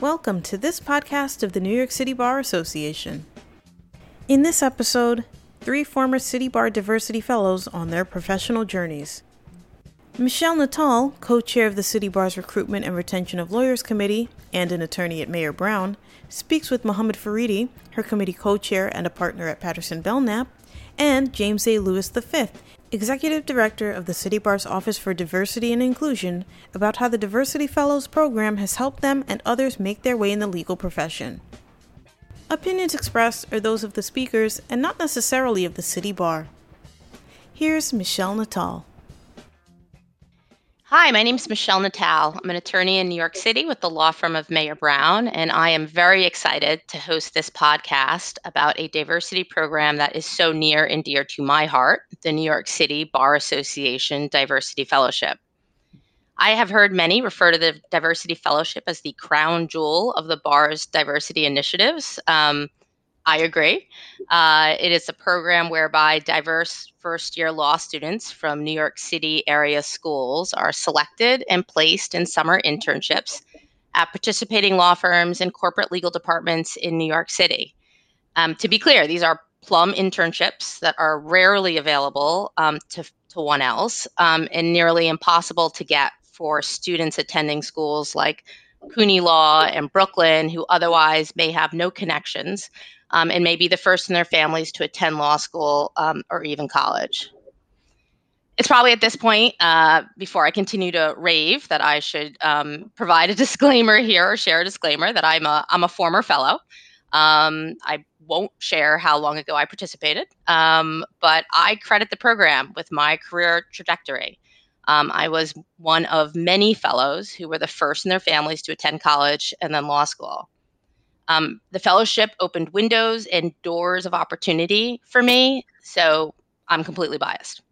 Welcome to this podcast of the New York City Bar Association. In this episode, three former City Bar Diversity Fellows on their professional journeys. Michele Natal, co chair of the City Bar's Recruitment and Retention of Lawyers Committee and an attorney at Mayer Brown, speaks with Muhammad Faridi, her committee co chair and a partner at Patterson Belknap, and James A. Lewis V, Executive Director of the City Bar's Office for Diversity and Inclusion, about how the Diversity Fellows program has helped them and others make their way in the legal profession. Opinions expressed are those of the speakers and not necessarily of the City Bar. Here's Michele Natal. Hi, my name is Michele Natal. I'm an attorney in New York City with the law firm of Mayer Brown, and I am very excited to host this podcast about a diversity program that is so near and dear to my heart the New York City Bar Association Diversity Fellowship. I have heard many refer to the Diversity Fellowship as the crown jewel of the bar's diversity initiatives. Um, I agree. Uh, it is a program whereby diverse first year law students from New York City area schools are selected and placed in summer internships at participating law firms and corporate legal departments in New York City. Um, to be clear, these are plum internships that are rarely available um, to, to one else um, and nearly impossible to get for students attending schools like CUNY Law and Brooklyn who otherwise may have no connections um, and may be the first in their families to attend law school um, or even college. It's probably at this point, uh, before I continue to rave, that I should um, provide a disclaimer here or share a disclaimer that I'm a, I'm a former fellow. Um, I won't share how long ago I participated, um, but I credit the program with my career trajectory. Um, I was one of many fellows who were the first in their families to attend college and then law school. Um, the fellowship opened windows and doors of opportunity for me, so I'm completely biased.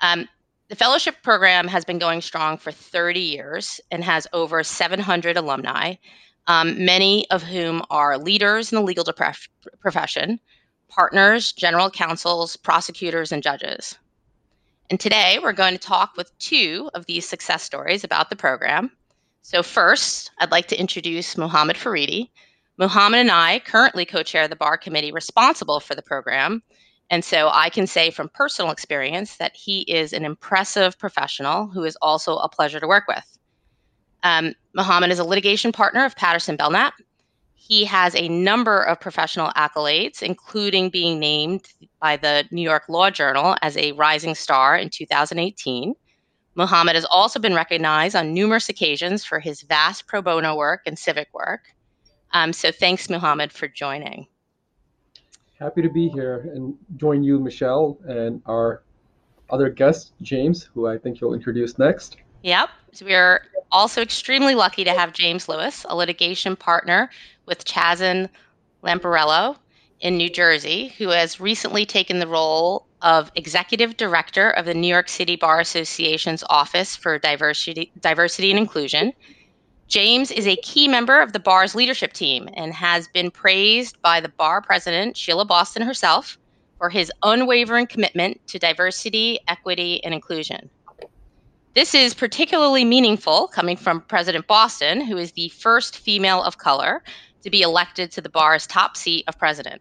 Um, the fellowship program has been going strong for 30 years and has over 700 alumni, um, many of whom are leaders in the legal profession, partners, general counsels, prosecutors, and judges. And today we're going to talk with two of these success stories about the program. So, first, I'd like to introduce Muhammad Faridi, Muhammad and I currently co chair the bar committee responsible for the program. And so I can say from personal experience that he is an impressive professional who is also a pleasure to work with. Um, is a litigation partner of Patterson Belknap. He has a number of professional accolades, including being named by the New York Law Journal as a rising star in 2018. Muhammad has also been recognized on numerous occasions for his vast pro bono work and civic work. Um, so thanks, Muhammad, for joining. Happy to be here and join you, Michele, and our other guest, James, who I think you'll introduce next. Yep. So we're also extremely lucky to have James Lewis, a litigation partner with Chasan Lamparello in New Jersey, who has recently taken the role of executive director of the New York City Bar Association's Office for Diversity, Diversity and Inclusion James is a key member of the bar's leadership team and has been praised by the bar president, Sheila Boston herself, for his unwavering commitment to diversity, equity, and inclusion. This is particularly meaningful coming from President Boston, who is the first female of color to be elected to the bar's top seat of president.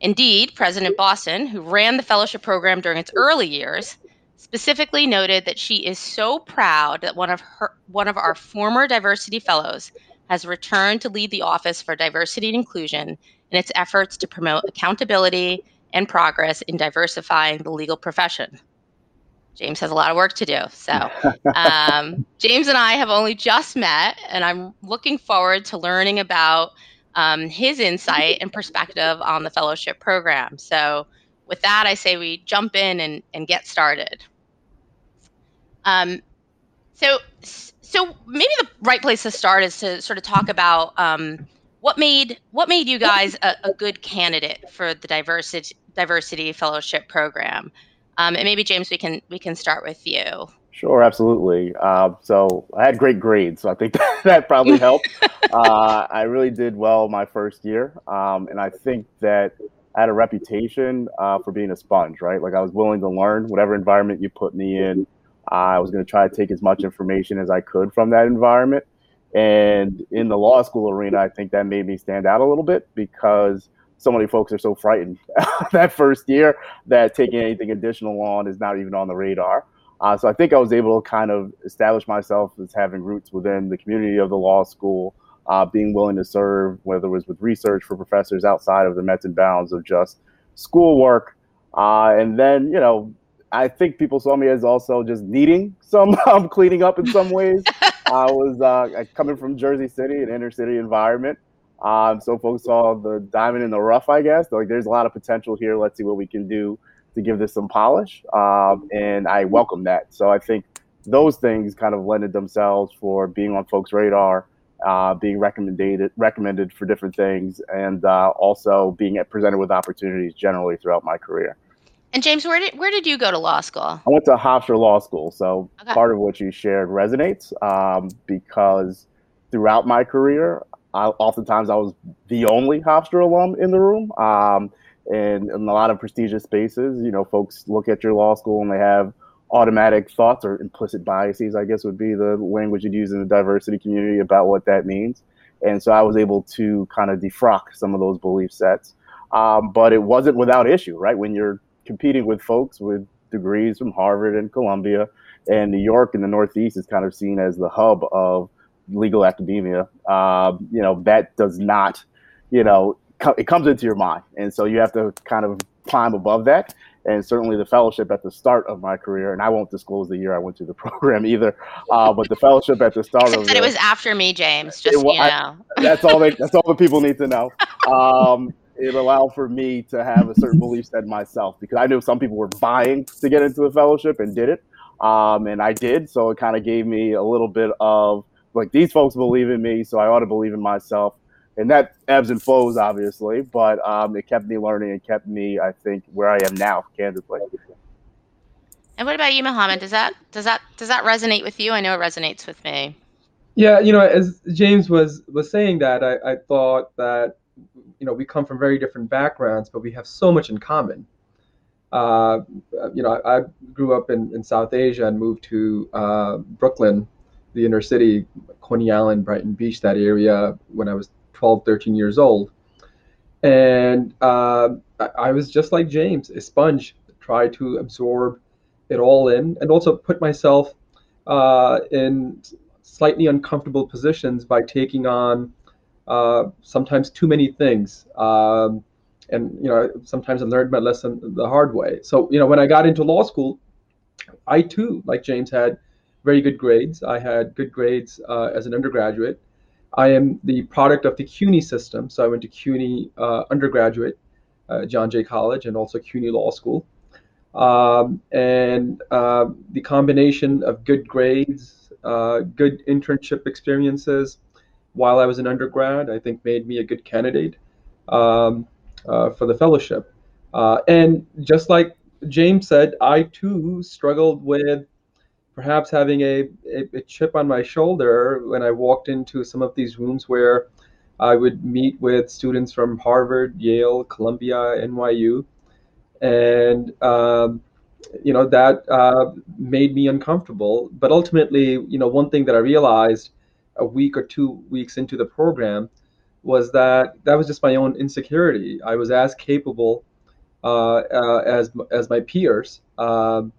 Indeed, President Boston, who ran the fellowship program during its early years, specifically noted that she is so proud that one of her one of our former diversity fellows has returned to lead the office for diversity and inclusion in its efforts to promote accountability and progress in diversifying the legal profession. James has a lot of work to do. So, um, James and I have only just met, and I'm looking forward to learning about um, his insight and perspective on the fellowship program. So, with that, I say we jump in and, and get started. Um, so, so maybe the right place to start is to sort of talk about um, what made what made you guys a, a, good candidate for the diversity diversity fellowship program. Um, and maybe James, we can we can start with you. Sure, absolutely. Uh, so I had great grades, so I think that, that probably helped. uh, I really did well my first year, um, and I think that I had a reputation uh, for being a sponge, right? Like I was willing to learn whatever environment you put me in. I was going to try to take as much information as I could from that environment. And in the law school arena, I think that made me stand out a little bit because so many folks are so frightened that first year that taking anything additional on is not even on the radar. Uh, so I think I was able to kind of establish myself as having roots within the community of the law school, uh, being willing to serve, whether it was with research for professors outside of the metes and bounds of just schoolwork. Uh, and then, you know, I think people saw me as also just needing some um, cleaning up in some ways. I was uh, coming from Jersey City, an inner city environment. Um, so folks saw the diamond in the rough, I guess. Like, there's a lot of potential here. Let's see what we can do to give this some polish. Um, and I welcome that. So I think those things kind of lended themselves for being on folks' radar, uh, being recommended recommended for different things, and uh, also being presented with opportunities generally throughout my career. And James, where did where did you go to law school? I went to Hofstra Law School. So okay. part of what you shared resonates um, because throughout my career, I, oftentimes I was the only Hofstra alum in the room. Um, and in a lot of prestigious spaces, you know, folks look at your law school and they have automatic thoughts or implicit biases, I guess would be the language you'd use in the diversity community about what that means. And so I was able to kind of defrock some of those belief sets. Um, but it wasn't without issue, right? When you're competing with folks with degrees from Harvard and Columbia, and New York and the Northeast is kind of seen as the hub of legal academia. Um, you know, that does not, you know, co- it comes into your mind, and so you have to kind of climb above that. And certainly the fellowship at the start of my career, and I won't disclose the year I went to the program either, uh, but the fellowship at the start of it was after me, James. Just it, you know, that's all. They, that's all the people need to know. Um, it allowed for me to have a certain belief set myself because I knew some people were vying to get into the fellowship and did it. Um, and I did. So it kind of gave me a little bit of like, these folks believe in me, so I ought to believe in myself. And that ebbs and flows, obviously, but um, it kept me learning and kept me, I think, where I am now, candidly. And what about you, Muhammad? Does that does that does that resonate with you? I know it resonates with me. Yeah, you know, as James was was saying that, I, I thought that you know, we come from very different backgrounds, but we have so much in common. Uh, you know, I, I, grew up in, in South Asia and moved to uh, Brooklyn, the inner city, Coney Island, Brighton Beach, that area when I was 12, 13 years old. And uh, I, I was just like James, a sponge, try to absorb it all in and also put myself uh, in slightly uncomfortable positions by taking on uh, sometimes too many things. Um, and you know, sometimes I learned my lesson the hard way. So you know, when I got into law school, I too, like James, had very good grades. I had good grades uh, as an undergraduate. I am the product of the CUNY system, so I went to CUNY uh, undergraduate, uh, John Jay College, and also CUNY Law School. Um, and uh, the combination of good grades, good internship experiences, while I was an undergrad, I think made me a good candidate um, uh, for the fellowship. Uh, and just like James said, I too struggled with perhaps having a, a, a, chip on my shoulder when I walked into some of these rooms where I would meet with students from Harvard, Yale, Columbia, NYU. And, um, you know, that uh, made me uncomfortable. But ultimately, you know, one thing that I realized a week or two weeks into the program was that that was just my own insecurity. I was as capable uh, uh, as as my peers, um,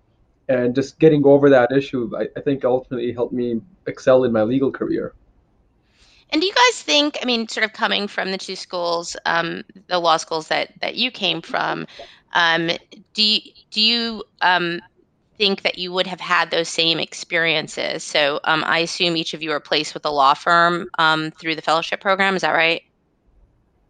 and just getting over that issue, I, I, think ultimately helped me excel in my legal career. And do you guys think? I mean, sort of coming from the two schools, um, the law schools that that you came from, um, do you, do you um, think that you would have had those same experiences. So um, I assume each of you are placed with a law firm um, through the fellowship program. Is that right?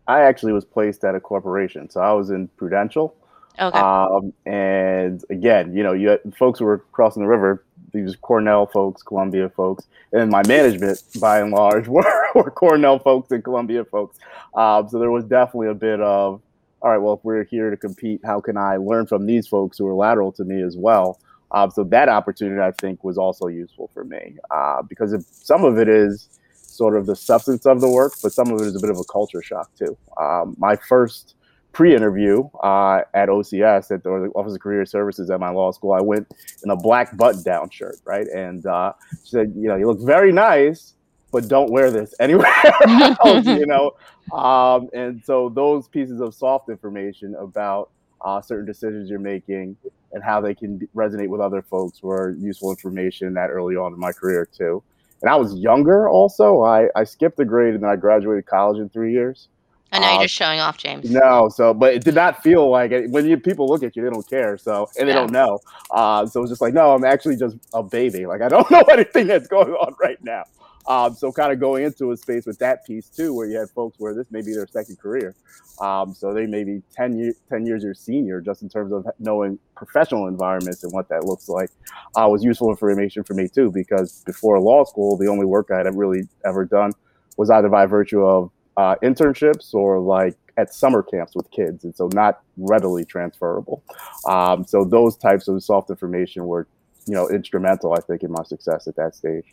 I actually was placed at a corporation. So I was in Prudential. Okay. Um, and again, you know, you had folks who were crossing the river, these Cornell folks, Columbia folks, and my management, by and large, were, were Cornell folks and Columbia folks. Um, so there was definitely a bit of, all right, well, if we're here to compete, how can I learn from these folks who are lateral to me as well? Uh, so that opportunity, I think, was also useful for me uh, because if some of it is sort of the substance of the work, but some of it is a bit of a culture shock too. Um, my first pre-interview uh, at OCS at the Office of Career Services at my law school, I went in a black button-down shirt, right? And uh, she said, "You know, you look very nice, but don't wear this anywhere else, you know. Um, and so those pieces of soft information about uh, certain decisions you're making and how they can resonate with other folks were useful information that early on in my career too. And I was younger also. I, I skipped a grade and then I graduated college in three years. I know uh, you're just showing off, James. No, so but it did not feel like it. When you, people look at you, they don't care. So and they yeah. don't know. Uh, so it's just like, no, I'm actually just a baby. Like I don't know anything that's going on right now. Um, so kind of going into a space with that piece too, where you had folks where this may be their second career. Um, so they may be 10, year, 10 years your senior, just in terms of knowing professional environments and what that looks like, uh, was useful information for me too, because before law school, the only work I had really ever done was either by virtue of uh, internships or like at summer camps with kids, and so not readily transferable. Um, so those types of soft information were, you know, instrumental, I think, in my success at that stage.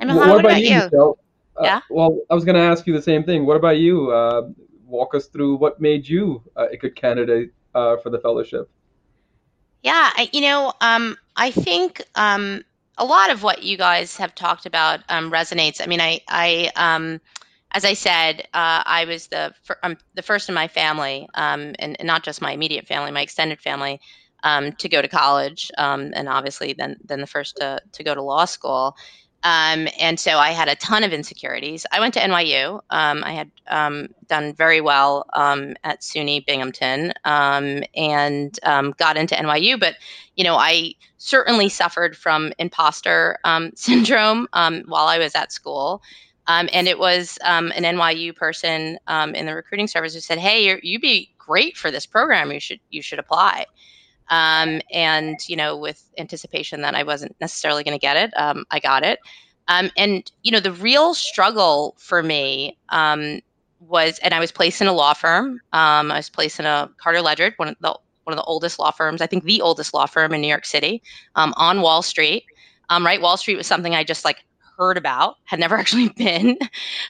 And what, what, about, you? you? Uh, yeah. Well, I was going to ask you the same thing. What about you? Uh, walk us through what made you uh, a good candidate uh, for the fellowship. Yeah, I, you know, um, I think um, a lot of what you guys have talked about um, resonates. I mean, I, I um, as I said, uh, I was the fir- um, the first in my family, um, and, and, not just my immediate family, my extended family, um, to go to college, um, and obviously then then the first to to go to law school. Um, and so I had a ton of insecurities. I went to NYU. Um, I had um, done very well um, at SUNY Binghamton um, and um, got into NYU. But, you know, I certainly suffered from imposter syndrome while I was at school. and it was an NYU person in the recruiting service who said, "Hey, you'd be great for this program. You should you should apply." Um, and you know, with anticipation that I wasn't necessarily going to get it, um, I got it. Um, and you know, the real struggle for me um, was, and I was placed in a law firm. Um, I was placed in a Carter Ledyard, one of the one of the oldest law firms, I think the oldest law firm in New York City, um, on Wall Street. right, Wall Street was something I just like heard about, had never actually been,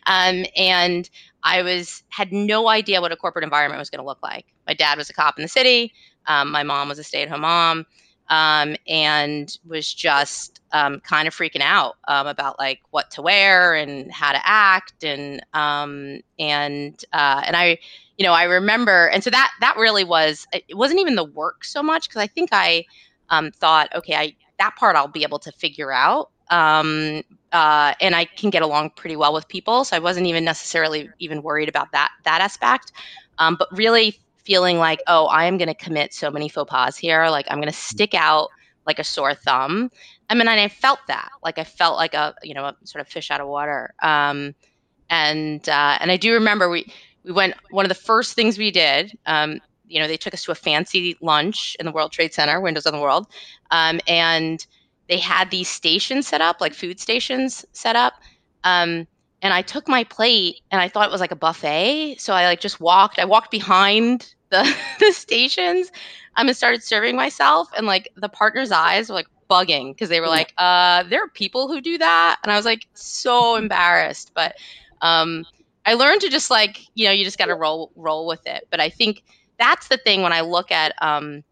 and I was had no idea what a corporate environment was going to look like. My dad was a cop in the city. Um, my mom was a stay at home mom um, and was just um, kind of freaking out um, about like what to wear and how to act and um, and uh, and I you know I remember and so that that really was it wasn't even the work so much because I think I um, thought okay I that part I'll be able to figure out um, uh, and I can get along pretty well with people so I wasn't even necessarily even worried about that that aspect um, but really feeling like, oh, I am going to commit so many faux pas here. Like I'm going to stick out like a sore thumb. I mean, and I felt that, like I felt like a, you know, a sort of fish out of water. Um, and uh, and I do remember we we went one of the first things we did. Um, you know, they took us to a fancy lunch in the World Trade Center, Windows on the World, um, and they had these stations set up, like food stations set up. Um, and I took my plate and I thought it was like a buffet. So I like just walked. I walked behind the the stations um, and started serving myself. And like the partner's eyes were like bugging because they were like, uh, there are people who do that. And I was like so embarrassed. But um, I learned to just like, you know, you just got to roll roll with it. But I think that's the thing when I look at um,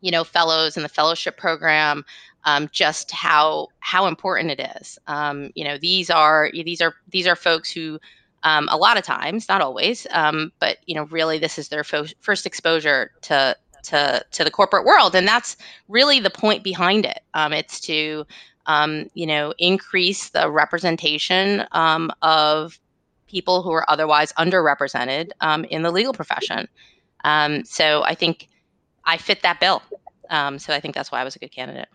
you know, fellows in the fellowship program um, just how how important it is. Um, you know, these are these are these are folks who um, a lot of times, not always, um, but you know, really, this is their fo- first exposure to to to the corporate world, and that's really the point behind it. Um, it's to um, you know increase the representation of people who are otherwise underrepresented in the legal profession. so I think I fit that bill. so I think that's why I was a good candidate.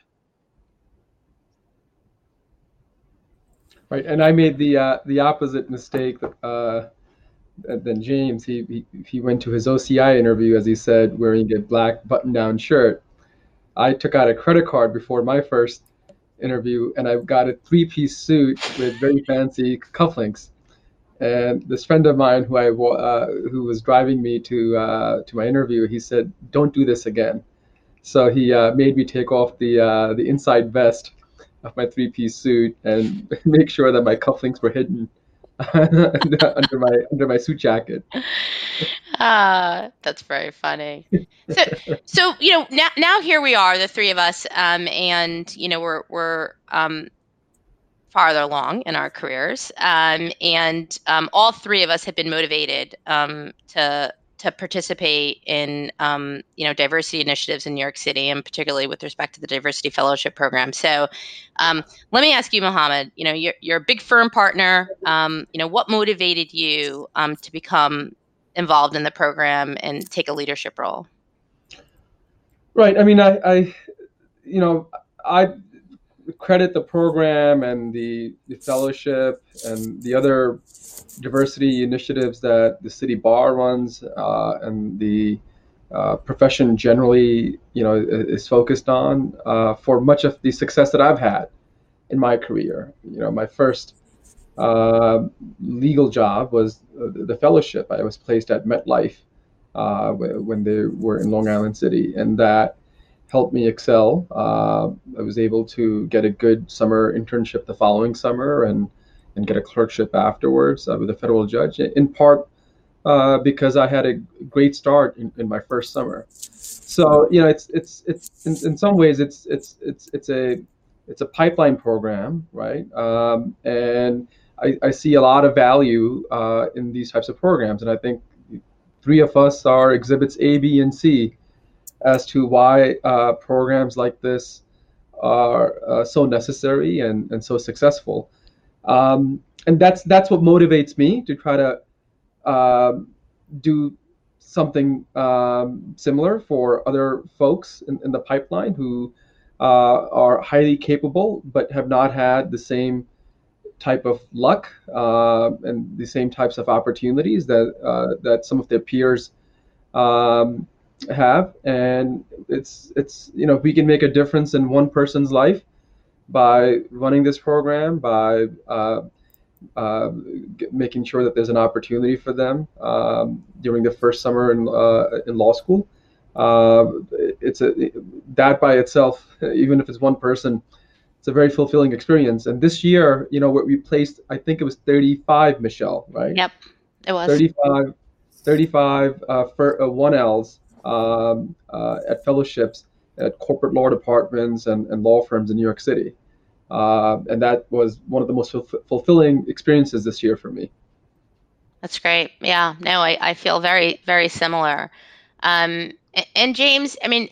Right? And I made the uh, the opposite mistake uh, than James. He, he he went to his OCI interview, as he said, wearing a black button-down shirt. I took out a credit card before my first interview, and I got a three-piece suit with very fancy cufflinks. And this friend of mine, who I uh, who was driving me to uh, to my interview, he said, "Don't do this again." So he uh, made me take off the uh, the inside vest of my three piece suit and make sure that my cufflinks were hidden under my under my suit jacket. Ah, that's very funny. So, so you know, now now here we are, the three of us, um, and you know, we're we're um, farther along in our careers, um, and um, all three of us have been motivated um, to to participate in um, you know diversity initiatives in New York City, and particularly with respect to the diversity fellowship program. So, um, let me ask you, Muhammad. You know, you're you're a big firm partner. Um, you know, what motivated you um, to become involved in the program and take a leadership role? Right. I mean, I, I you know, I credit the program and the, the fellowship and the other diversity initiatives that the city bar runs uh, and the uh, profession generally, you know, is focused on uh, for much of the success that I've had in my career. You know, my first uh, legal job was the fellowship. I was placed at MetLife uh, when they were in Long Island City, and that helped me excel. Uh, I was able to get a good summer internship the following summer and and get a clerkship afterwards uh, with a federal judge, in part uh, because I had a great start in, in my first summer. So you know, it's it's it's in, in some ways it's it's it's it's a it's a pipeline program, right? Um, and I, I, see a lot of value uh, in these types of programs, and I think three of us are exhibits A, B, and C as to why uh, programs like this are uh, so necessary and, and so successful. Um, and that's that's what motivates me to try to uh, do something um, similar for other folks in, in the pipeline who uh, are highly capable but have not had the same type of luck uh, and the same types of opportunities that uh, that some of their peers um, have. And it's it's you know if we can make a difference in one person's life by running this program, by uh, uh, making sure that there's an opportunity for them um, during the first summer in, uh, in law school. Uh, it's a that by itself, even if it's one person, it's a very fulfilling experience. And this year, you know, we placed, I think it was 35, Michele, right? Yep, it was 35, 35 uh, for uh, one Ls um, at fellowships at corporate law departments and, and law firms in New York City. Uh, and that was one of the most fulfilling experiences this year for me. That's great. Yeah, no, I, I feel very, very similar. Um, and James, I mean,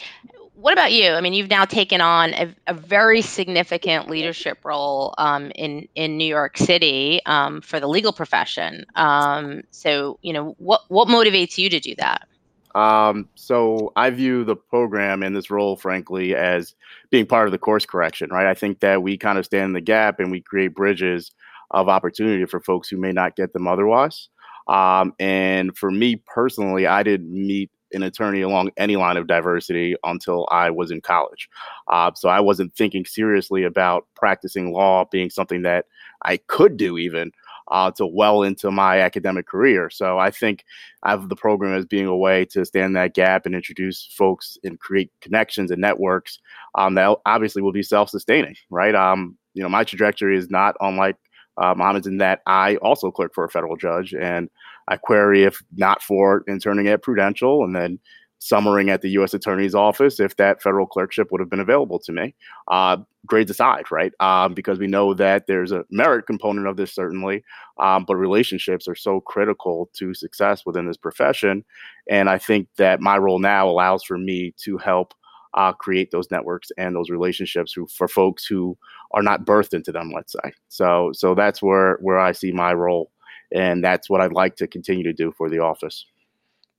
what about you? I mean, you've now taken on a, a very significant leadership role um, in in New York City um, for the legal profession. Um, so, you know, what what motivates you to do that? Um, so I view the program and this role, frankly, as being part of the course correction, right? I think that we kind of stand in the gap and we create bridges of opportunity for folks who may not get them otherwise. Um, and for me personally, I didn't meet an attorney along any line of diversity until I was in college. Uh, so I wasn't thinking seriously about practicing law being something that I could do even uh, to well into my academic career. So I think I have the program as being a way to stand that gap and introduce folks and create connections and networks um, that obviously will be self-sustaining, right? Um, you know, my trajectory is not unlike uh, Muhammad's in that I also clerk for a federal judge and I query if not for interning at Prudential and then summering at the U.S. Attorney's Office if that federal clerkship would have been available to me. Uh, grades aside, right? Um, because we know that there's a merit component of this, certainly, um, but relationships are so critical to success within this profession. And I think that my role now allows for me to help uh, create those networks and those relationships who, for folks who are not birthed into them, let's say. So, so that's where where I see my role, and that's what I'd like to continue to do for the office.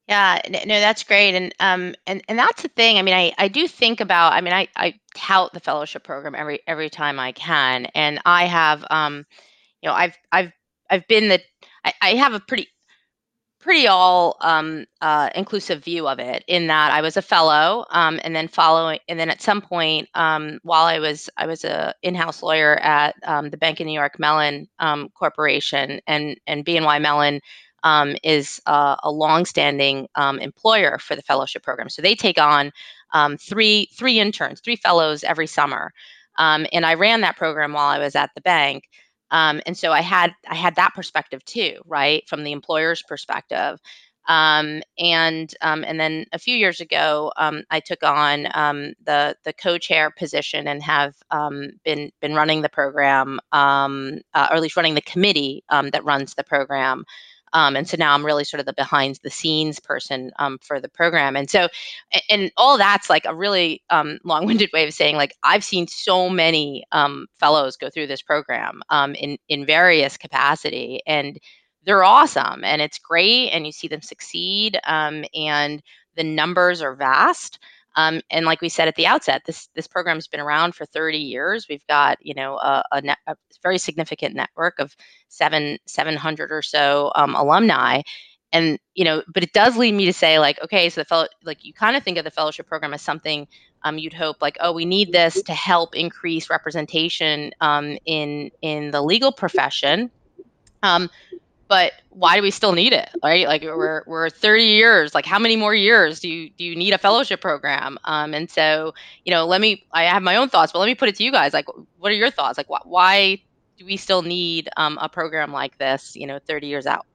Yeah, no, that's great, and um, and and that's the thing. I mean, I I do think about. I mean, I I tout the fellowship program every every time I can, and I have um, you know, I've I've I've been the I, I have a pretty pretty all um, uh, inclusive view of it in that I was a fellow, um, and then following, and then at some point, um, while I was I was a in-house lawyer at um, the Bank of New York Mellon um, Corporation, and and BNY Mellon um, is uh, a longstanding um, employer for the fellowship program. So they take on um, three three interns, three fellows every summer, um, and I ran that program while I was at the bank. Um, and so I had I had that perspective too, right, from the employer's perspective. Um, and and then a few years ago, I took on the the co-chair position and have been been running the program, uh, or at least running the committee that runs the program. Um, and so now I'm really sort of the behind the scenes person um, for the program. And so, and all that's like a really um, long-winded way of saying like I've seen so many fellows go through this program in in various capacity and they're awesome and it's great and you see them succeed um, and the numbers are vast um, and like we said at the outset this this program's been around for 30 years. We've got you know a, a, net, a very significant network of seven 700 or so um, alumni. And you know but it does lead me to say like okay so the fellow like you kind of think of the fellowship program as something um, you'd hope like oh we need this to help increase representation um, in in the legal profession. Um, but why do we still need it right? Like we're we're 30 years like how many more years do you do you need a fellowship program? Um, and so you know let me i have my own thoughts but let me put it to you guys like what are your thoughts? Like wh- why do we still need um, a program like this you know 30 years out?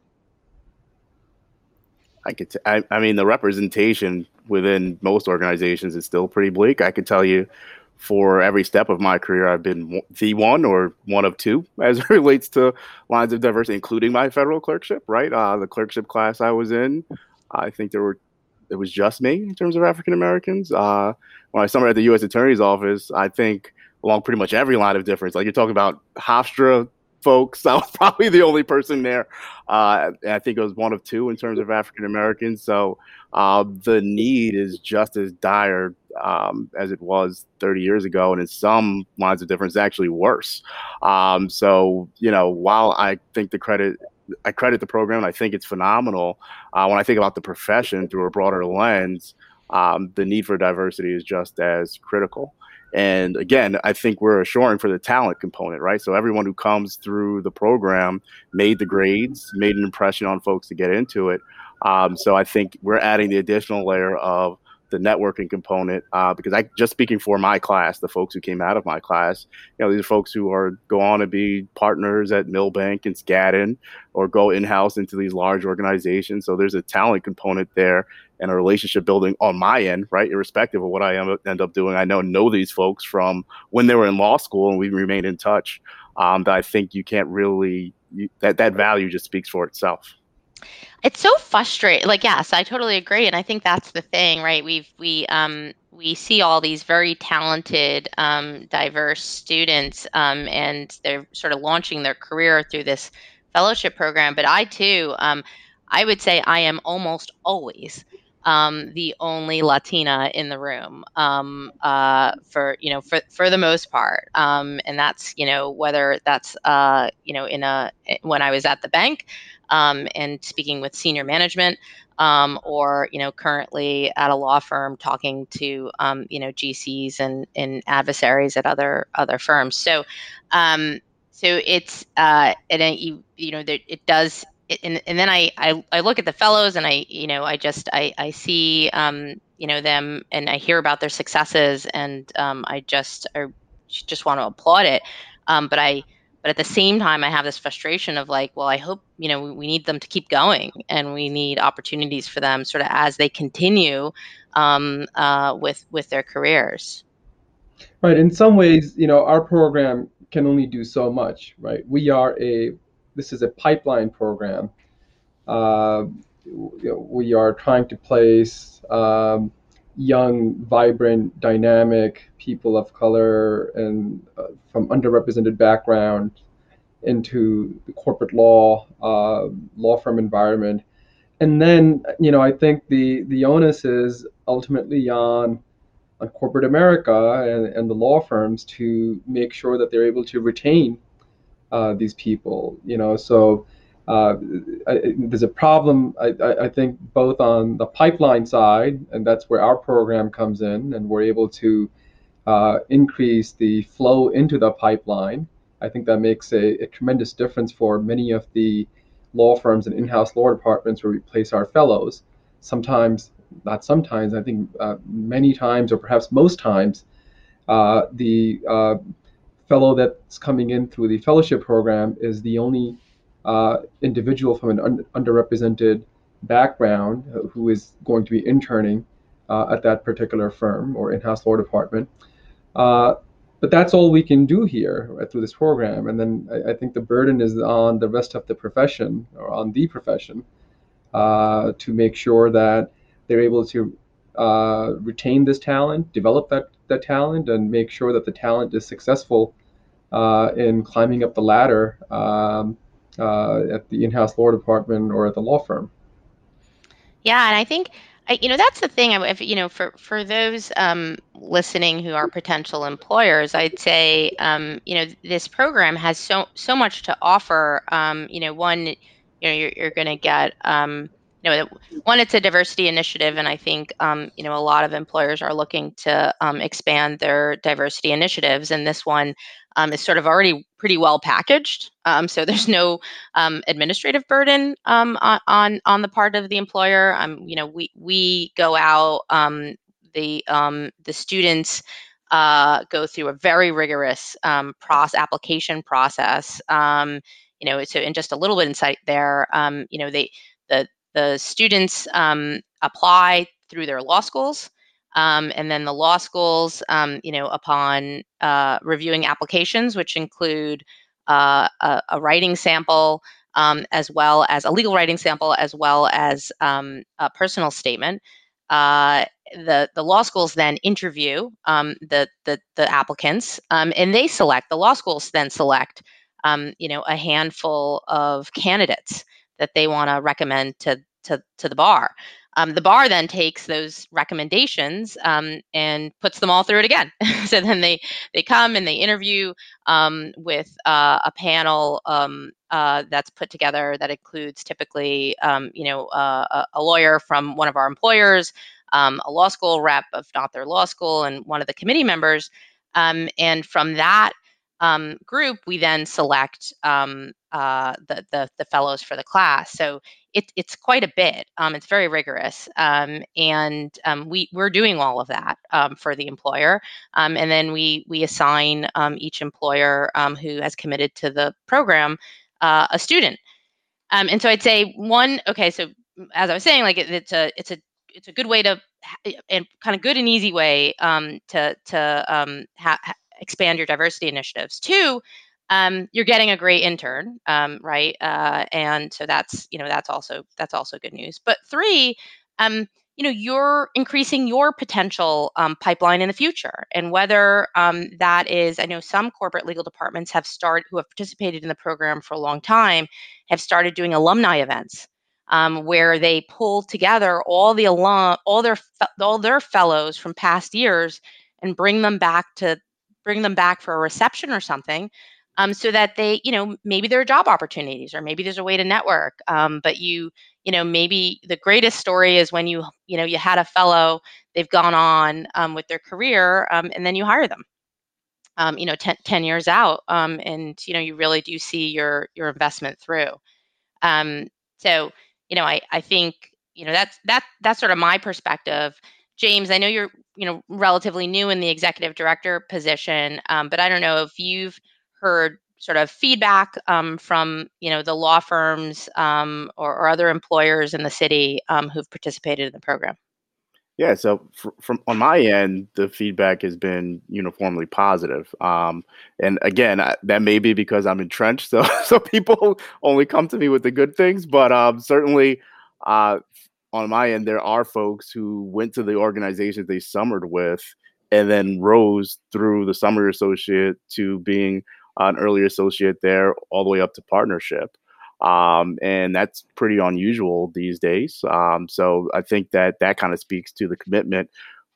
I could t- I, I mean the representation within most organizations is still pretty bleak. I could tell you for every step of my career, I've been the one or one of two as it relates to lines of diversity, including my federal clerkship. Right, uh, the clerkship class I was in, I think there were it was just me in terms of African Americans. Uh, when I started at the U.S. Attorney's Office, I think along pretty much every line of difference, like you're talking about Hofstra folks, I was probably the only person there. Uh, I think it was one of two in terms of African Americans. So uh, the need is just as dire um, as it was 30 years ago, and in some lines of difference, actually worse. Um, so, you know, while I think the credit, I credit the program, I think it's phenomenal. Uh, when I think about the profession through a broader lens, um, the need for diversity is just as critical. And again, I think we're assuring for the talent component, right? So everyone who comes through the program made the grades, made an impression on folks to get into it. Um, so I think we're adding the additional layer of the networking component uh, because I just speaking for my class, the folks who came out of my class, you know, these are folks who are go on to be partners at Milbank and Skadden or go in house into these large organizations. So there's a talent component there and a relationship building on my end, right? Irrespective of what I end up doing, I know know these folks from when they were in law school and we remained in touch. Um, that I think you can't really you, that that value just speaks for itself. It's so frustrating. Like, yes, I totally agree, and I think that's the thing, right? We've we um we see all these very talented, um, diverse students, um, and they're sort of launching their career through this fellowship program. But I too, um, I would say I am almost always um, the only Latina in the room um, uh, for you know for for the most part, um, and that's you know whether that's uh, you know in a when I was at the bank um, and speaking with senior management, um, or you know currently at a law firm talking to um, you know GCs and, and adversaries at other other firms. So so it's uh, and you you know it does and, and then I, I, I look at the fellows and I you know I just I I see um, you know them and I hear about their successes and um, I just I just want to applaud it. Um, but I but at the same time I have this frustration of like well I hope you know we, we need them to keep going and we need opportunities for them sort of as they continue um, uh, with with their careers. Right. In some ways, you know, our program can only do so much. Right. We are a this is a pipeline program. Uh, we are trying to place um, young, vibrant, dynamic people of color and uh, from underrepresented background into the corporate law, uh, law firm environment. And then, you know, I think the, the onus is ultimately on, on corporate America and, and the law firms to make sure that they're able to retain uh, these people. You know, so uh, I, there's a problem. I, I, think both on the pipeline side, and that's where our program comes in, and we're able to uh, increase the flow into the pipeline. I think that makes a, a, tremendous difference for many of the law firms and in-house law departments where we place our fellows. Sometimes, not sometimes, I think uh, many times, or perhaps most times, uh, the uh, fellow that's coming in through the fellowship program is the only uh, individual from an un- underrepresented background who is going to be interning uh, at that particular firm or in-house law department. Uh, but that's all we can do here right, through this program. And then I, I, think the burden is on the rest of the profession or on the profession uh, to make sure that they're able to uh, retain this talent, develop that, that talent, and make sure that the talent is successful uh, in climbing up the ladder um, uh, at the in-house law department or at the law firm. Yeah, and I think I, you know that's the thing. If you know, for for those um, listening who are potential employers, I'd say um, you know this program has so so much to offer. Um, you know, one, you know, you're, you're going to get um, you know, one, it's a diversity initiative, and I think um, you know a lot of employers are looking to um, expand their diversity initiatives, and this one um, is sort of already pretty well packaged. Um, so there's no um, administrative burden um, on on the part of the employer. You know, we we go out. The the students uh, go through a very rigorous process application process. You know, so in just a little bit insight there, you know, they the the students um, apply through their law schools. Um, and then the law schools, um, you know, upon uh, reviewing applications, which include uh, a, a, writing sample, um, as well as a legal writing sample, as well as um, a personal statement, uh, the the law schools then interview um, the, the, the applicants, um, and they select. The law schools then select, you know, a handful of candidates that they want to recommend to to to the bar. Um, the bar then takes those recommendations um, and puts them all through it again. so then they they come and they interview um, with uh, a panel um, uh, that's put together that includes typically um, you know uh, a, lawyer from one of our employers, um, a law school rep, if not their law school, and one of the committee members. and from that group, we then select um, uh, the, the, the fellows for the class. So it, it's quite a bit. Um, it's very rigorous, um, and um, we we're doing all of that um, for the employer, and then we we assign each employer who has committed to the program uh, a student. and so I'd say one. Okay, so as I was saying, like it, it's a it's a it's a good way to and kind of good and easy way um, to to um, ha- expand your diversity initiatives. Two, um, you're getting a great intern, um, right? Uh, and so that's you know that's also that's also good news. But three, um, you know, you're increasing your potential um, pipeline in the future, and whether um, that is, I know some corporate legal departments have started who have participated in the program for a long time have started doing alumni events. Um, where they pull together all the alum, all their all their fellows from past years, and bring them back to bring them back for a reception or something um, so that they you know maybe there are job opportunities or maybe there's a way to network um, but you you know maybe the greatest story is when you you know you had a fellow they've gone on um, with their career um, and then you hire them um, you know ten, 10 years out um, and you know you really do see your your investment through. So you know I, I think you know that's that that's sort of my perspective. James, I know you're you know relatively new in the executive director position, um, but I don't know if you've heard sort of feedback um, from you know the law firms um, or, or, other employers in the city um, who've participated in the program. Yeah, so fr- from on my end, the feedback has been uniformly positive. Um, and again, I, that may be because I'm entrenched, so so people only come to me with the good things. But um, certainly, uh, on my end, there are folks who went to the organizations they summered with and then rose through the summer associate to being an early associate there, all the way up to partnership. Um, and that's pretty unusual these days. Um, so I think that that kind of speaks to the commitment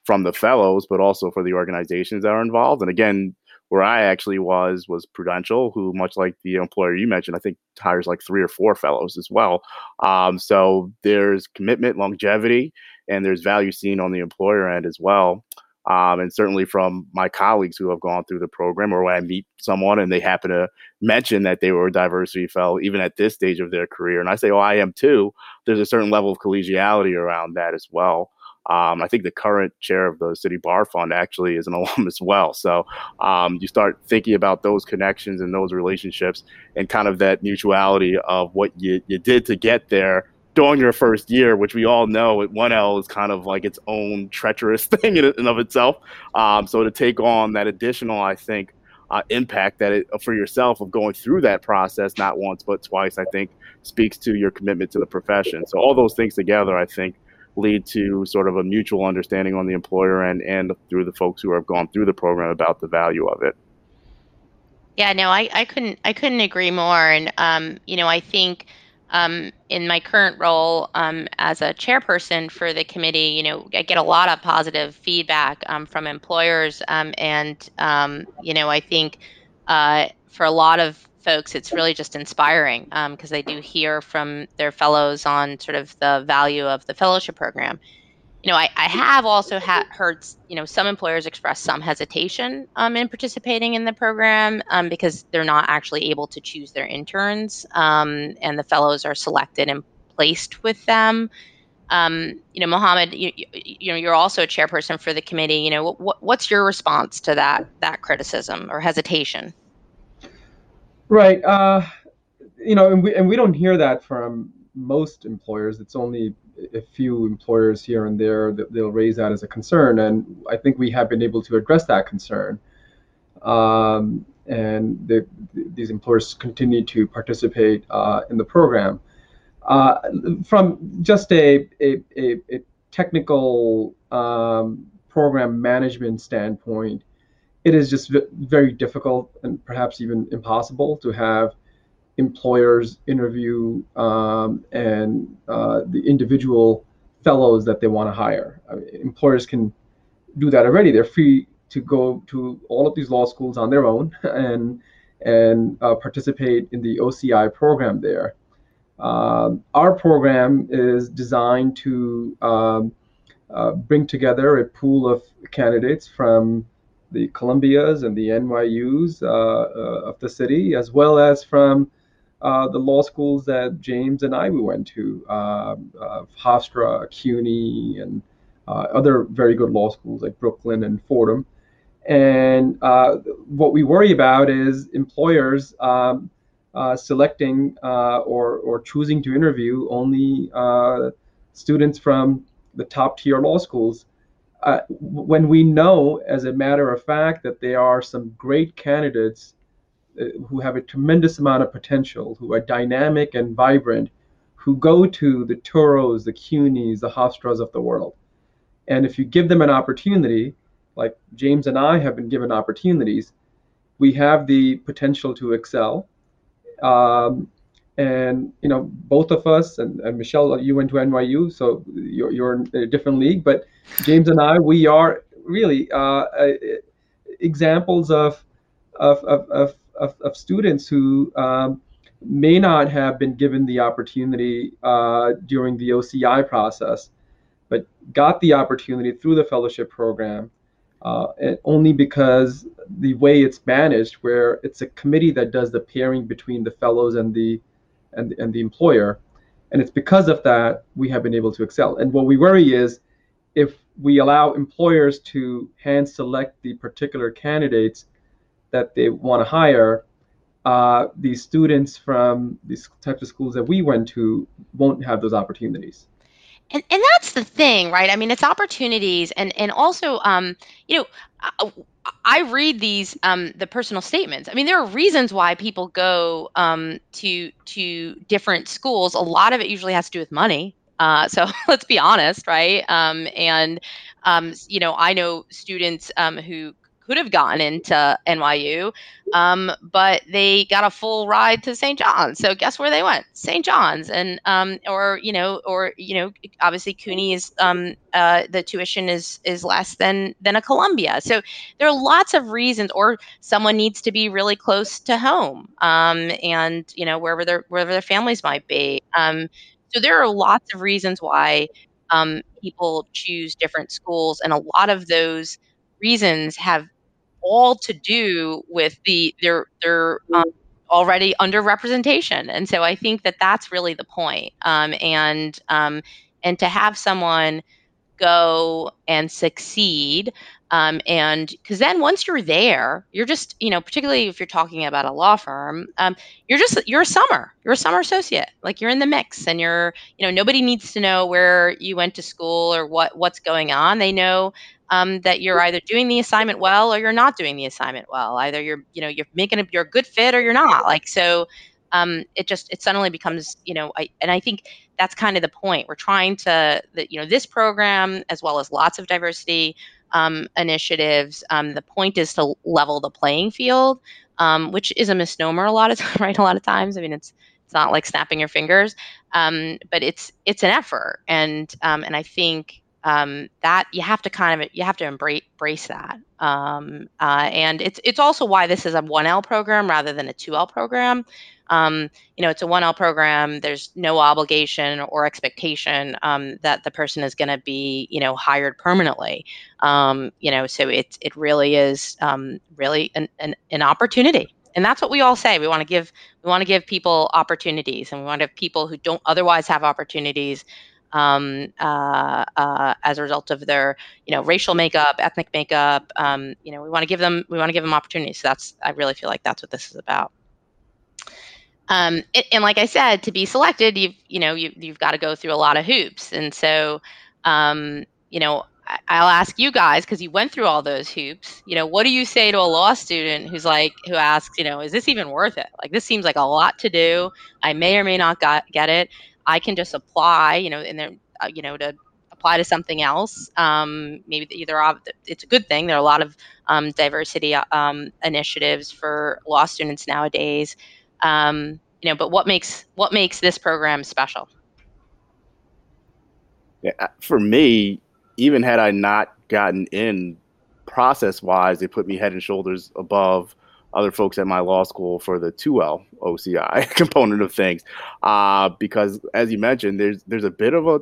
from the fellows, but also for the organizations that are involved. And again, where I actually was was Prudential, who, much like the employer you mentioned, I think hires like three or four fellows as well. Um, so there's commitment, longevity, and there's value seen on the employer end as well. Um, and certainly from my colleagues who have gone through the program, or when I meet someone and they happen to mention that they were a diversity fellow, even at this stage of their career, and I say, "Oh, I am too." There's a certain level of collegiality around that as well. Um, I think the current chair of the City Bar Fund actually is an alum as well. So um, you start thinking about those connections and those relationships and kind of that mutuality of what you, you did to get there during your first year, which we all know at 1L is kind of like its own treacherous thing in and of itself. Um, so to take on that additional, I think, uh, impact that it, for yourself of going through that process, not once but twice, I think speaks to your commitment to the profession. So all those things together, I think, lead to sort of a mutual understanding on the employer and and through the folks who have gone through the program about the value of it. Yeah, no, I, I couldn't I couldn't agree more. And um, you know, I think um, in my current role um, as a chairperson for the committee, you know, I get a lot of positive feedback um, from employers, um, and um, you know, I think uh, for a lot of folks, it's really just inspiring because they do hear from their fellows on sort of the value of the fellowship program you know, I, I have also ha- heard, you know, some employers express some hesitation um, in participating in the program um, because they're not actually able to choose their interns, um, and the fellows are selected and placed with them. Um, you know, Muhammad, you, you, know, you're also a chairperson for the committee. You know, what, what's your response to that that criticism or hesitation? Right. Uh, you know, and we and we don't hear that from most employers. It's only a few employers here and there that they'll raise that as a concern, and I think we have been able to address that concern. Um, and the, these employers continue to participate uh, in the program. Uh, from just a, a, a, a technical um, program management standpoint, it is just very difficult and perhaps even impossible to have employers interview um, and uh, the individual fellows that they want to hire. I mean, employers can do that already. They're free to go to all of these law schools on their own and and uh, participate in the OCI program there. Um, our program is designed to um, uh, bring together a pool of candidates from the Columbias and the NYUs uh, uh, of the city, as well as from uh, the law schools that James and I we went to, uh, uh, Hofstra, CUNY, and uh, other very good law schools like Brooklyn and Fordham. And uh, what we worry about is employers um, selecting or, or choosing to interview only students from the top tier law schools. when we know, as a matter of fact, that there are some great candidates who have a tremendous amount of potential, who are dynamic and vibrant, who go to the Touros, the CUNYs, the Hofstras of the world. And if you give them an opportunity, like James and I have been given opportunities, we have the potential to excel. Um, and you know, both of us, and, and Michele, you went to NYU, so you're, you're in a different league. But James and I, we are really uh, examples of of, of, of of, of students who um, may not have been given the opportunity uh, during the OCI process, but got the opportunity through the fellowship program. Uh, only because the way it's managed, where it's a committee that does the pairing between the fellows and the and, and the employer, and it's because of that we have been able to excel. And what we worry is if we allow employers to hand select the particular candidates that they want to hire, uh, these students from these types of schools that we went to won't have those opportunities. And, and that's the thing, right? I mean, it's opportunities, and and also, um, you know, I, I read these um, the personal statements. I mean, there are reasons why people go um, to to different schools. A lot of it usually has to do with money. Uh, so let's be honest, right? Um, and um, you know, I know students um, who could have gotten into NYU, um, but they got a full ride to St. John's. So guess where they went? St. John's, and um, or you know, or you know, obviously CUNY is um, uh, the tuition is is less than than a Columbia. So there are lots of reasons, or someone needs to be really close to home, um, and you know, wherever their wherever their families might be. Um, so there are lots of reasons why um, people choose different schools, and a lot of those reasons have all to do with the their their um, already underrepresentation and so i think that that's really the point um, and um, and to have someone go and succeed Um, and because then once you're there, you're just, you know, particularly if you're talking about a law firm, um, you're just, you're a summer, you're a summer associate, like you're in the mix and you're, you know, nobody needs to know where you went to school or what, what's going on. They know um, that you're either doing the assignment well or you're not doing the assignment well. Either you're, you know, you're making a, you're a good fit or you're not like, so um, it just, it suddenly becomes, you know, I, and I think that's kind of the point. We're trying to, that, you know, this program, as well as lots of diversity um, initiatives. Um, the point is to level the playing field, um, which is a misnomer a lot of time, right? A lot of times, I mean, it's it's not like snapping your fingers, um, but it's it's an effort, and um, and I think um, that you have to kind of you have to embrace, embrace that um, uh, and it's it's also why this is a 1l program rather than a 2l program um, you know, it's a 1L program. There's no obligation or expectation um, that the person is going to be, you know, hired permanently. Um, you know, so it it really is um, really an, an, an opportunity. And that's what we all say. We want to give we want to give people opportunities, and we want to have people who don't otherwise have opportunities um, uh, uh, as a result of their, you know, racial makeup, ethnic makeup. Um, you know, we want to give them we want to give them opportunities. So that's I really feel like that's what this is about. Um, it, and like I said, to be selected, you've you know you, you've got to go through a lot of hoops, and so um, you know I, will ask you guys because you went through all those hoops. You know, what do you say to a law student who's like who asks, you know, is this even worth it? Like this seems like a lot to do. I may or may not got, get it. I can just apply, you know, and then uh, you know to apply to something else. Um, maybe either it's a good thing. There are a lot of um, diversity um, initiatives for law students nowadays. Um, you know, but what makes what makes this program special? Yeah, uh, for me, even had I not gotten in process wise, it put me head and shoulders above other folks at my law school for the 2L OCI component of things. Uh, because as you mentioned, there's there's a bit of a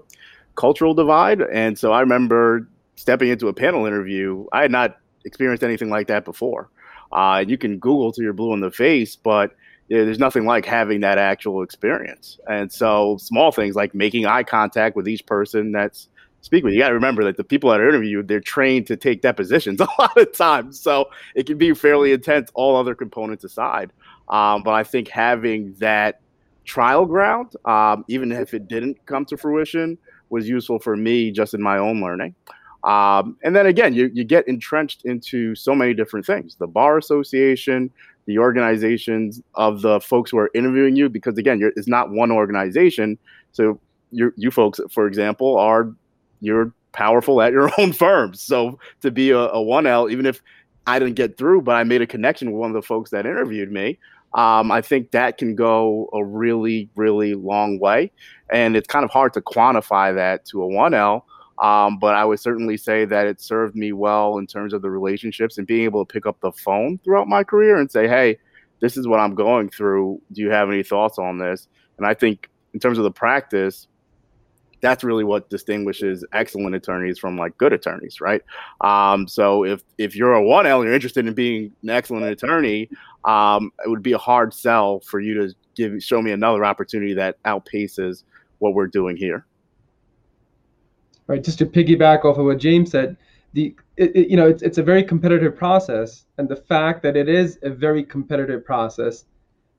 cultural divide. And so I remember stepping into a panel interview. I had not experienced anything like that before. Uh, you can Google till you're blue in the face, but there's nothing like having that actual experience. And so small things like making eye contact with each person that's speaking with you got to remember that the people that are interviewed, they're trained to take depositions a lot of times. So it can be fairly intense, all other components aside. Um, but I think having that trial ground, um, even if it didn't come to fruition, was useful for me just in my own learning. Um, and then again, you, you get entrenched into so many different things the Bar Association, the organizations of the folks who are interviewing you, because again, it's not one organization. So you folks, for example, are you're powerful at your own firms. So to be a, a 1L, even if I didn't get through, but I made a connection with one of the folks that interviewed me, um, I think that can go a really, really long way. And it's kind of hard to quantify that to a 1L. Um, but I would certainly say that it served me well in terms of the relationships and being able to pick up the phone throughout my career and say, hey, this is what I'm going through. Do you have any thoughts on this? And I think in terms of the practice, that's really what distinguishes excellent attorneys from like good attorneys, right? Um, so if if you're a one L, and you're interested in being an excellent attorney, um, it would be a hard sell for you to give show me another opportunity that outpaces what we're doing here right? Just to piggyback off of what James said, the it, it, you know it's it's a very competitive process, and the fact that it is a very competitive process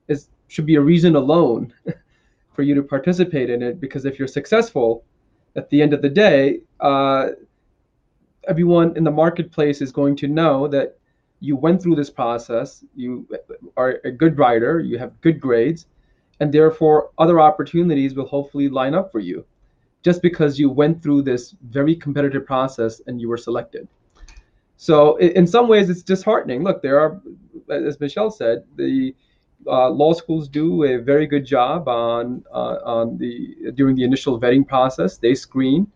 is should be a reason alone for you to participate in it. Because if you're successful, at the end of the day, uh, everyone in the marketplace is going to know that you went through this process, you are a good writer, you have good grades, and therefore other opportunities will hopefully line up for you just because you went through this very competitive process and you were selected. So in some ways, it's disheartening. Look, there are, as Michele said, the uh, law schools do a very good job on uh, on the during the initial vetting process. They screen,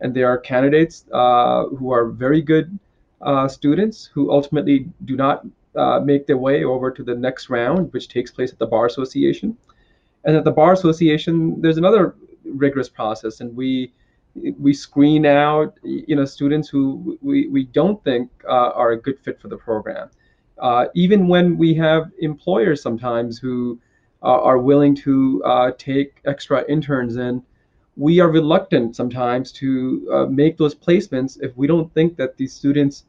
and there are candidates uh, who are very good uh, students who ultimately do not uh, make their way over to the next round, which takes place at the bar association. And at the bar association, there's another rigorous process, and we we screen out you know students who we, we don't think uh, are a good fit for the program. Uh, even when we have employers sometimes who uh, are willing to uh, take extra interns in, we are reluctant sometimes to uh, make those placements if we don't think that these students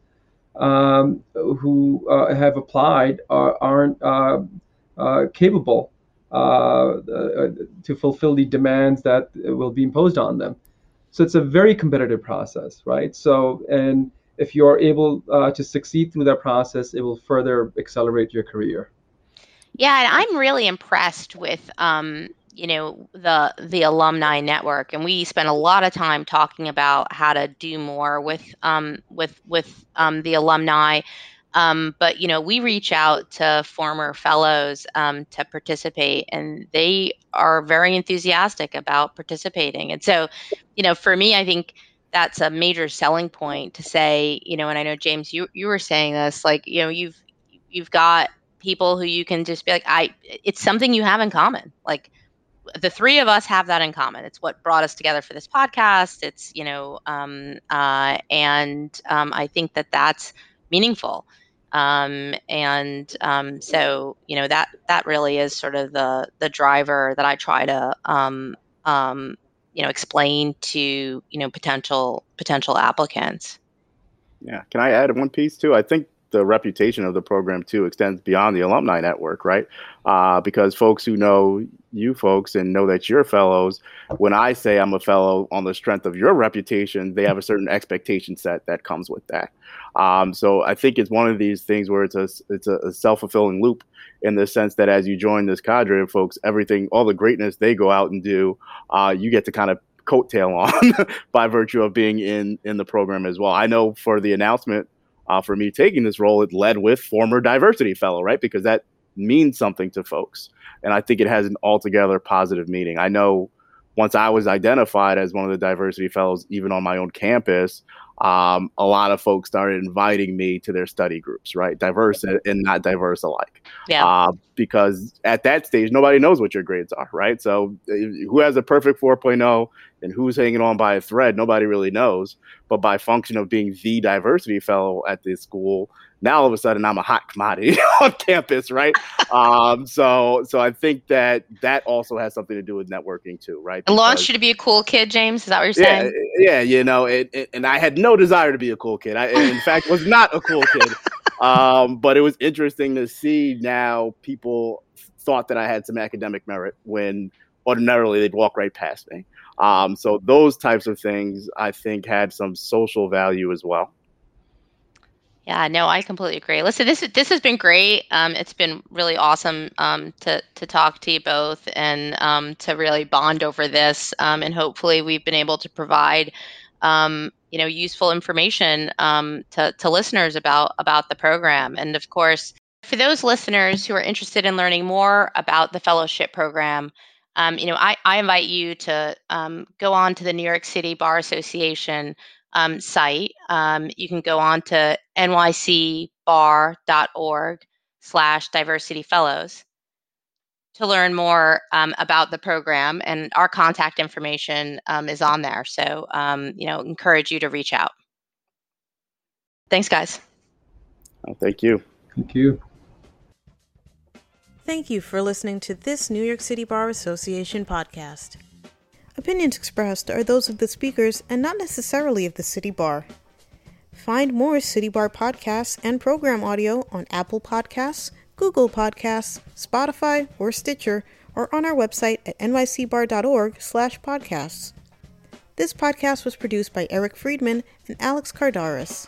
um, who uh, have applied are, aren't uh, capable to fulfill the demands that will be imposed on them. So it's a very competitive process, right? So, and if you're able uh, to succeed through that process, it will further accelerate your career. Yeah, and I'm really impressed with um, you know the the alumni network, and we spent a lot of time talking about how to do more with um, with with um, the alumni. Um, but you know, we reach out to former fellows um, to participate, and they are very enthusiastic about participating. And so, you know, for me, I think that's a major selling point to say, you know, and I know James, you you were saying this, like, you know, you've you've got people who you can just be like, I, it's something you have in common, like the three of us have that in common. It's what brought us together for this podcast. It's you know, um, uh, and um, I think that that's meaningful. Um, and um, so you know that that really is sort of the the driver that I try to um, um, you know explain to you know potential potential applicants. Yeah, can I add one piece too? I think the reputation of the program too extends beyond the alumni network, right? Uh, because folks who know you folks and know that you're fellows, when I say I'm a fellow on the strength of your reputation, they have a certain expectation set that comes with that. Um, so I think it's one of these things where it's a it's a self fulfilling loop in the sense that as you join this cadre of folks, everything, all the greatness they go out and do, uh, you get to kind of coattail on by virtue of being in in the program as well. I know for the announcement uh, for me taking this role, it led with former diversity fellow, right? Because that means something to folks. And I think it has an altogether positive meaning. I know once I was identified as one of the diversity fellows, even on my own campus, um, a lot of folks started inviting me to their study groups, right? Diverse and not diverse alike. Yeah. Uh, because at that stage, nobody knows what your grades are, right? So who has a perfect 4.0 and who's hanging on by a thread, nobody really knows. But by function of being the diversity fellow at this school, now all of a sudden I'm a hot commodity on campus, right? um, so so I think that that also has something to do with networking too, right? Because, launched you to be a cool kid, James. Is that what you're saying? Yeah, yeah. You know, it, it, and I had no desire to be a cool kid. I, in fact, was not a cool kid. Um, but it was interesting to see now people thought that I had some academic merit when ordinarily they'd walk right past me. Um, so those types of things I think had some social value as well. Yeah, no, I completely agree. Listen, this this has been great. Um, it's been really awesome um, to to talk to you both and um, to really bond over this. Um, and hopefully, we've been able to provide um, you know useful information um, to to listeners about about the program. And of course, for those listeners who are interested in learning more about the fellowship program, you know, I, I invite you to go on to the New York City Bar Association um, site. Um, you can go on to nycbar.org slash diversity fellows to learn more um, about the program and our contact information um, is on there. So, um, you know, encourage you to reach out. Thanks, guys. Oh, thank you. Thank you. Thank you for listening to this New York City Bar Association podcast. Opinions expressed are those of the speakers and not necessarily of the City Bar. Find more City Bar podcasts and program audio on Apple Podcasts, Google Podcasts, Spotify, or Stitcher, or on our website at nycbar.org/podcasts. This podcast was produced by Eric Friedman and Alex Cardaris.